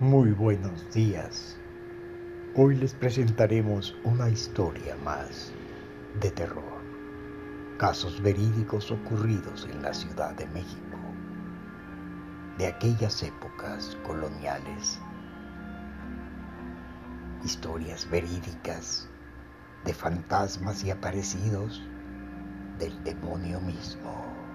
Muy buenos días. Hoy les presentaremos una historia más de terror. Casos verídicos ocurridos en la Ciudad de México, de aquellas épocas coloniales. Historias verídicas de fantasmas y aparecidos del demonio mismo.